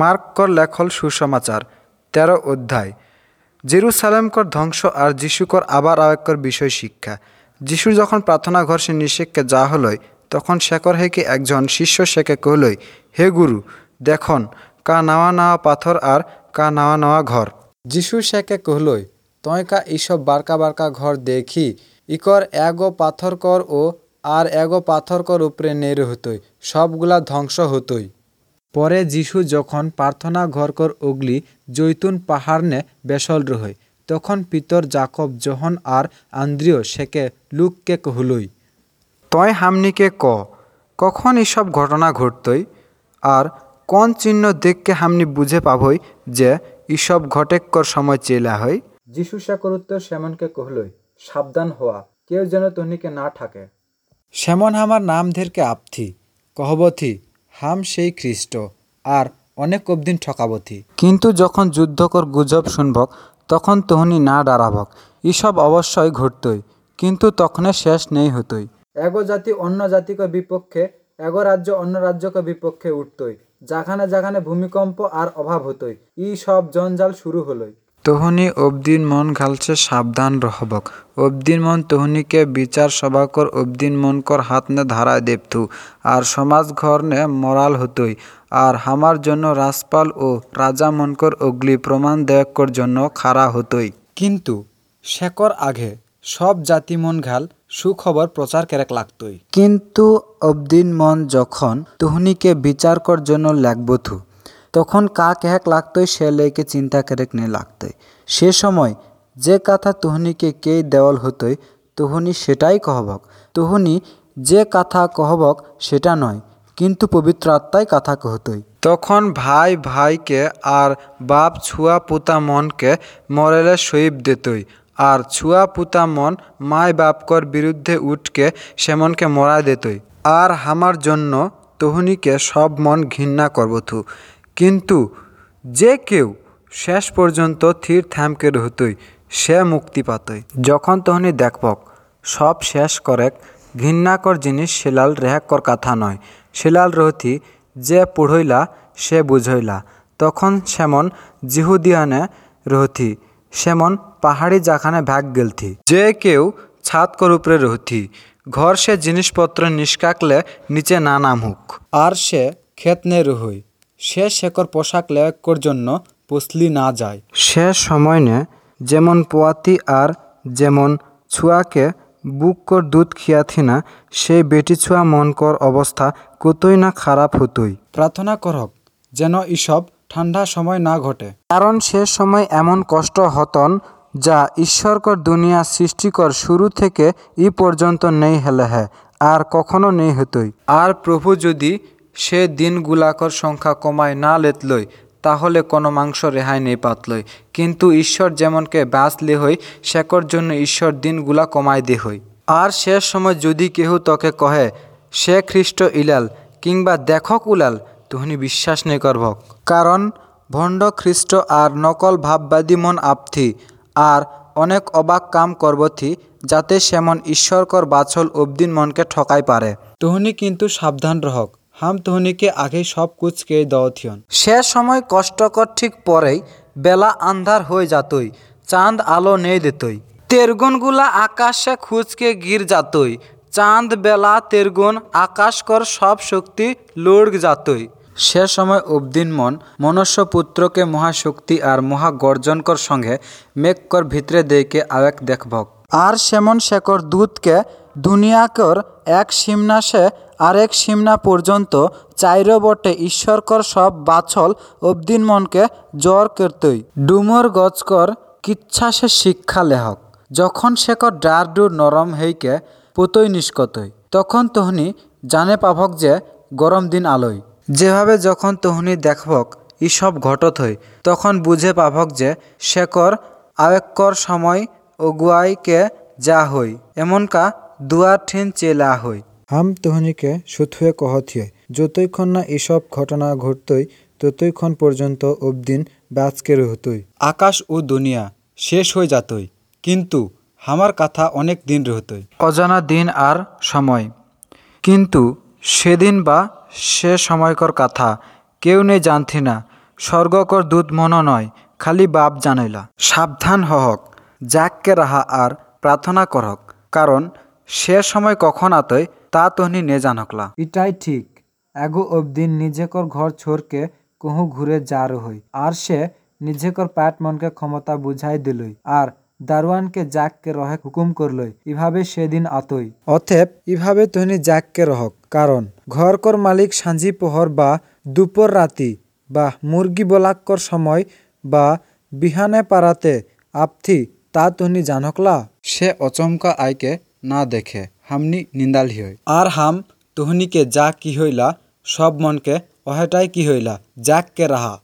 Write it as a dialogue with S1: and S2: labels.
S1: মার্কর লেখল সুসমাচার, তেরো অধ্যায়। জেরুসালেমকর ধ্বংস আর যিশুকর আবার আরেকর বিষয় শিক্ষা। যিশু যখন প্রার্থনা ঘর সে নিষেককে যা হলই তখন শেখর হেকে একজন শিষ্য শেখে কহলই হে গুরু, দেখুন, কা নাওয়া নাওয়া পাথর আর কা নাওয়া নাওয়া ঘর। যিশু শেখে কহলই তয় কা এইসব বারকা বারকা ঘর দেখি, ইকর এগো পাথর কর ও আর এগো পাথর কর উপরে নেড়ে হতোই সবগুলা ধ্বংস হতোই। পরে যিশু যখন প্রার্থনা ঘরকর ওগলি জৈতুন পাহাড় নে বেসল রহই তখন পিতর জাকব জহন আর আন্দ্রিয় সেকে লুককে কহলই। তয় হামনিকে ক কখন এসব ঘটনা ঘটতই আর কোন চিহ্ন দেখকে হামনি বুঝে পাবই যে ইসব ঘটেক্কর সময় চেলা হয়? যিশু শেখর উত্তর সেমনকে কহলই সাবধান হওয়া কেউ যেন তহনিকে না ঠাকে। সেমন হামার নাম ধেরকে আপথি কহবথি হাম সেই খ্রিস্ট আর অনেক অবদিন ঠকাবথি কিন্তু যখন যুদ্ধকর গুজব শুনবক তখন তহনি না ডারাবক ইসব অবশ্যই ঘটতই কিন্তু তখনে শেষ নেই হতই। এগো জাতি অন্য জাতিকে বিপক্ষে এগো রাজ্য অন্য রাজ্যকে বিপক্ষে উঠতই। যেখানে যেখানে ভূমিকম্প আর অভাব হতই ই সব জঞ্জাল শুরু হলই। তহনি অবদিন মন ঘালছে সাবধান রহবক। অবদিন মন তহনিকে বিচার সভাকর অবদিন মন কর হাত নে ধারায় দেবথু। আর সমাজ ঘর নে মরাল হতই। আর হামার জন্য রাজপাল ও রাজা মনকর অগ্লি প্রমাণ দেয়কর জন্য খাড়া হতই। কিন্তু শেকর আগে সব জাতি মন ঘাল সুখবর প্রচার কেরেক লাগতই। কিন্তু অবদিন মন যখন তুহনিকে বিচার কর জন্য লাগবথু তখন কা কেহেক লাগতই, সে লেকে চিন্তা নে লাগতই। সে সময় যে কথা তুহনিকে কে দেওয়াল হতই, তুহনি সেটাই কহবক। তুহনি যে কথা কহবক সেটা নয়, কিন্তু পবিত্র আত্মাই কথা কহতই। তখন ভাই ভাইকে আর বাপ ছুয়া পুতা মনকে মরেলে সইব দিতই, আর ছুয়া পুতা মন মায় বাপকর বিরুদ্ধে উঠকে সেমনকে মরা দিতই। আর হামার জন্য তহনিকে সব মন ঘৃণা করবথু। কিন্তু যে কেউ শেষ পর্যন্ত থির থ্যামকে রহতই, সে মুক্তি পাতই। যখন তহনি দেখবক সব শেষ করেক, ঘৃণাকর জিনিস শিলাল রেহাকর কথা নয়। শিলাল রহতি যে পড়ইলা, সে বুঝইলা। তখন সেমন জিহুদিয়ানে রহতি, সেমন পাহাড়ি জাখানে ভাগ গেলথি যে কেউ ছাদকর উপরে রহতি, ঘর সে জিনিসপত্র নিষ্কাকলে নিচে না নামুক। আর সে ক্ষেত নে রহই। সে শেকর পোশাক লেয়কর জন্য পসলি না যায়। সে সময় নে যেমন পোয়াতি আর যেমন ছুয়াকে বুক কর দুধ খিয়াথি না সেই বেটি ছুয়া মনকর অবস্থা কতই না খারাপ হতই। প্রার্থনা করক যেন ইসব ঠান্ডা সময় না ঘটে। কারণ সে সময় এমন কষ্ট হতন যা ঈশ্বরকর দুনিয়া সৃষ্টিকর শুরু থেকে ই পর্যন্ত নেই হেলে হ্যাঁ আর কখনো নেই হতই। আর প্রভু যদি সে দিনগুলাকর সংখ্যা কমায় না লেতলই, তাহলে কোনো মাংস রেহাই নেই পাতলই। কিন্তু ঈশ্বর যেমনকে বাঁচ হই সেকর জন্য ঈশ্বর দিনগুলা কমায় দে হই। আর শেষ সময় যদি কেহ তোকে কহে, সে খ্রিস্ট ইলাল কিংবা দেখক উলাল, তুহনি বিশ্বাস নেই করবক। কারণ ভণ্ড খ্রিস্ট আর নকল ভাববাদী মন আপথি, আর অনেক অবাক কাম করবথি যাতে সেমন ঈশ্বরকর বাছল অবদিন মনকে ঠকাই পারে। তুহনি কিন্তু সাবধান রহক। হাম তুহনিকে আগে সব কুচকে দওথিয়ন সে সময় কষ্টকর ঠিক পরেই বেলা আন্ধার হয়ে যাতই, চাঁদ আলো নেই দিতই। তেরগুনগুলা আকাশে খুঁজকে গির যাতই, চাঁদ বেলা তেরগুন আকাশকর সব শক্তি লড় যাতই। সে সময় অবদিন মন মনুষ্যপুত্রকে মহাশক্তি আর মহাগর্জনকর সঙ্গে মেঘকর ভিতরে দেইকে আবেক দেখভক। আর সেমন শেকর দূতকে দুনিয়াকর এক সিমনাসে আরেক সিমনা পর্যন্ত চাইর বটে ঈশ্বরকর সব বাছল অবদিন মনকে জ্বর করতই। ডুমর গজকর কিচ্ছাসে শিক্ষা লেহক। যখন শেকর ডার ডুর নরম হইকে পুতই নিষ্কতই, তখন তহনি জানে পাভক যে গরম দিন আলোয় যেভাবে যখন তহনি দেখবক ইসব ঘটত হই তখন বুঝে পাভক যে শেকর আবেক্কর সময় অগুয়াইকে যা হই, এমনকা দুয়ার ঠিন চেলা হই। হাম তহনিকে সুথুয়ে কহথিয়ে যতইক্ষণ না এসব ঘটনা ঘটতই ততইক্ষণ পর্যন্ত অবদিন ব্যাচকে রহতই। আকাশ ও দুনিয়া শেষ হয়ে যাতই কিন্তু হামার কথা অনেক দিন রহতই। অজানা দিন আর সময়। কিন্তু সেদিন বা সে সময়কর কথা কেউ নেই জানথি না স্বর্গকর দুধ মন নয় খালি বাপ জানাইলা। সাবধান হহক যাককে রাহা আর প্রার্থনা করহক কারণ সে সময় কখন আতই তা তহনি নে জানকলা। ইটাই ঠিক। এগো অবদিন নিজেকর ঘর ছোড়কে কহু ঘুরে যার হই আর সে নিজেকর প্যাট মনকে ক্ষমতা বুঝাই দিলই আর দারোয়ানকে জাককে রহে হুকুম করলই ইভাবে সেদিন আতই। অথেব ইভাবে তহনি জাককে রহক কারণ ঘরকর মালিক সাঁঝি পোহর বা দুপুর রাতি বা মুরগি বলাক্কর সময় বা বিহানে পাড়াতে আপথি তা তহনি জানকলা? সে অচমকা আইকে না দেখে। হামনি নিন্দাল হই আর হাম তোহনিকে যা কি হইলা, সব মনকে অহেটাই কি হইলা যাককে রাহা।